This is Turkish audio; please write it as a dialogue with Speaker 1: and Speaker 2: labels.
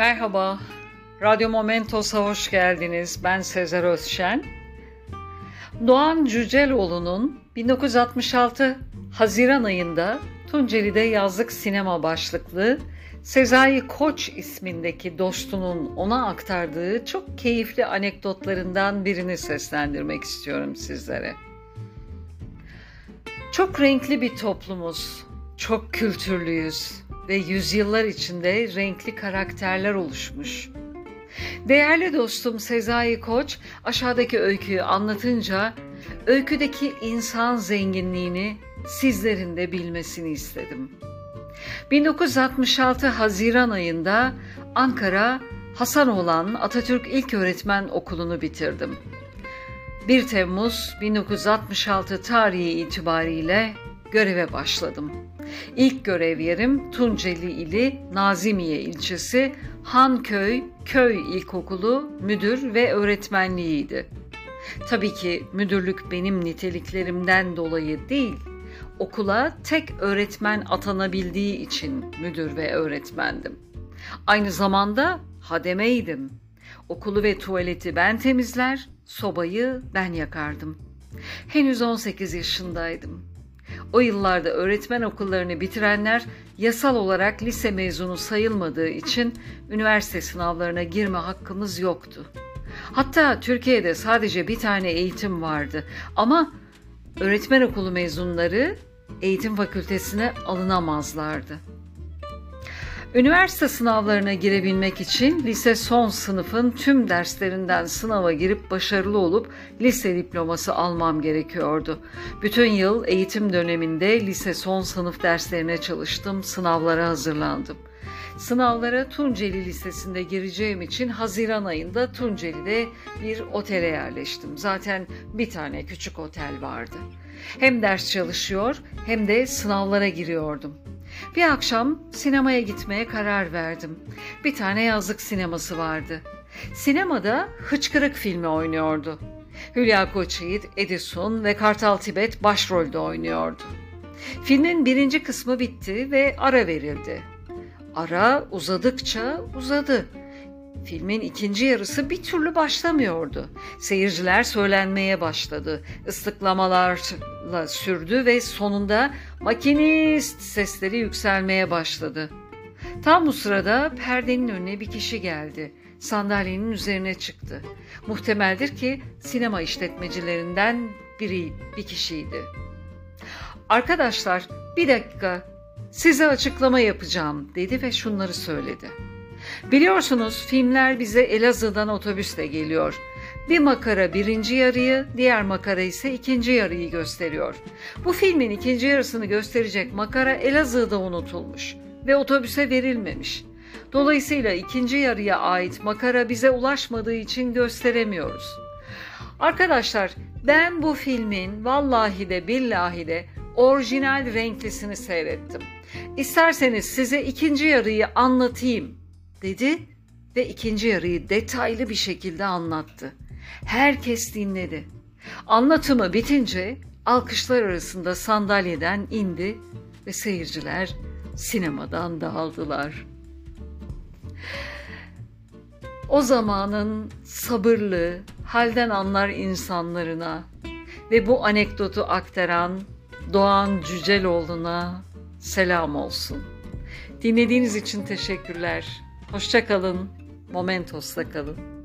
Speaker 1: Merhaba, Radyo Momentos'a hoş geldiniz. Ben Sezer Özşen. Doğan Cüceloğlu'nun 1966 Haziran ayında Tunceli'de yazlık sinema başlıklı Sezai Koç ismindeki dostunun ona aktardığı çok keyifli anekdotlarından birini seslendirmek istiyorum sizlere. Çok renkli bir toplumuz, çok kültürlüyüz ve yüzyıllar içinde renkli karakterler oluşmuş. Değerli dostum Sezai Koç aşağıdaki öyküyü anlatınca öyküdeki insan zenginliğini sizlerin de bilmesini istedim. 1966 Haziran ayında Ankara Hasanoğlan Atatürk İlköğretmen Okulu'nu bitirdim. 1 Temmuz 1966 tarihi itibariyle göreve başladım. İlk görev yerim Tunceli ili Nazimiye ilçesi Hanköy Köy İlkokulu müdür ve öğretmenliğiydi. Tabii ki müdürlük benim niteliklerimden dolayı değil, okula tek öğretmen atanabildiği için müdür ve öğretmendim. Aynı zamanda hademeydim. Okulu ve tuvaleti ben temizler, sobayı ben yakardım. Henüz 18 yaşındaydım. O yıllarda öğretmen okullarını bitirenler yasal olarak lise mezunu sayılmadığı için üniversite sınavlarına girme hakkımız yoktu. Hatta Türkiye'de sadece bir tane eğitim vardı ama öğretmen okulu mezunları eğitim fakültesine alınamazlardı. Üniversite sınavlarına girebilmek için lise son sınıfın tüm derslerinden sınava girip başarılı olup lise diploması almam gerekiyordu. Bütün yıl eğitim döneminde lise son sınıf derslerine çalıştım, sınavlara hazırlandım. Sınavlara Tunceli Lisesi'nde gireceğim için Haziran ayında Tunceli'de bir otele yerleştim. Zaten bir tane küçük otel vardı. Hem ders çalışıyor hem de sınavlara giriyordum. Bir akşam sinemaya gitmeye karar verdim. Bir tane yazlık sineması vardı. Sinemada Hıçkırık filmi oynuyordu. Hülya Koçyiğit, Edison ve Kartal Tibet başrolde oynuyordu. Filmin birinci kısmı bitti ve ara verildi. Ara uzadıkça uzadı. Filmin ikinci yarısı bir türlü başlamıyordu. Seyirciler söylenmeye başladı. Islıklamalarla sürdü ve sonunda makinist sesleri yükselmeye başladı. Tam bu sırada perdenin önüne bir kişi geldi. Sandalyenin üzerine çıktı. Muhtemeldir ki sinema işletmecilerinden biri bir kişiydi. Arkadaşlar bir dakika size açıklama yapacağım dedi ve şunları söyledi. Biliyorsunuz filmler bize Elazığ'dan otobüsle geliyor. Bir makara birinci yarıyı, diğer makara ise ikinci yarıyı gösteriyor. Bu filmin ikinci yarısını gösterecek makara Elazığ'da unutulmuş ve otobüse verilmemiş. Dolayısıyla ikinci yarıya ait makara bize ulaşmadığı için gösteremiyoruz. Arkadaşlar ben bu filmin vallahi de billahi de orijinal renklisini seyrettim. İsterseniz size ikinci yarıyı anlatayım dedi ve ikinci yarıyı detaylı bir şekilde anlattı. Herkes dinledi. Anlatımı bitince alkışlar arasında sandalyeden indi ve seyirciler sinemadan dağıldılar. O zamanın sabırlı, halden anlar insanlarına ve bu anekdotu aktaran Doğan Cüceloğlu'na selam olsun. Dinlediğiniz için teşekkürler. Hoşçakalın, Momentos'ta kalın.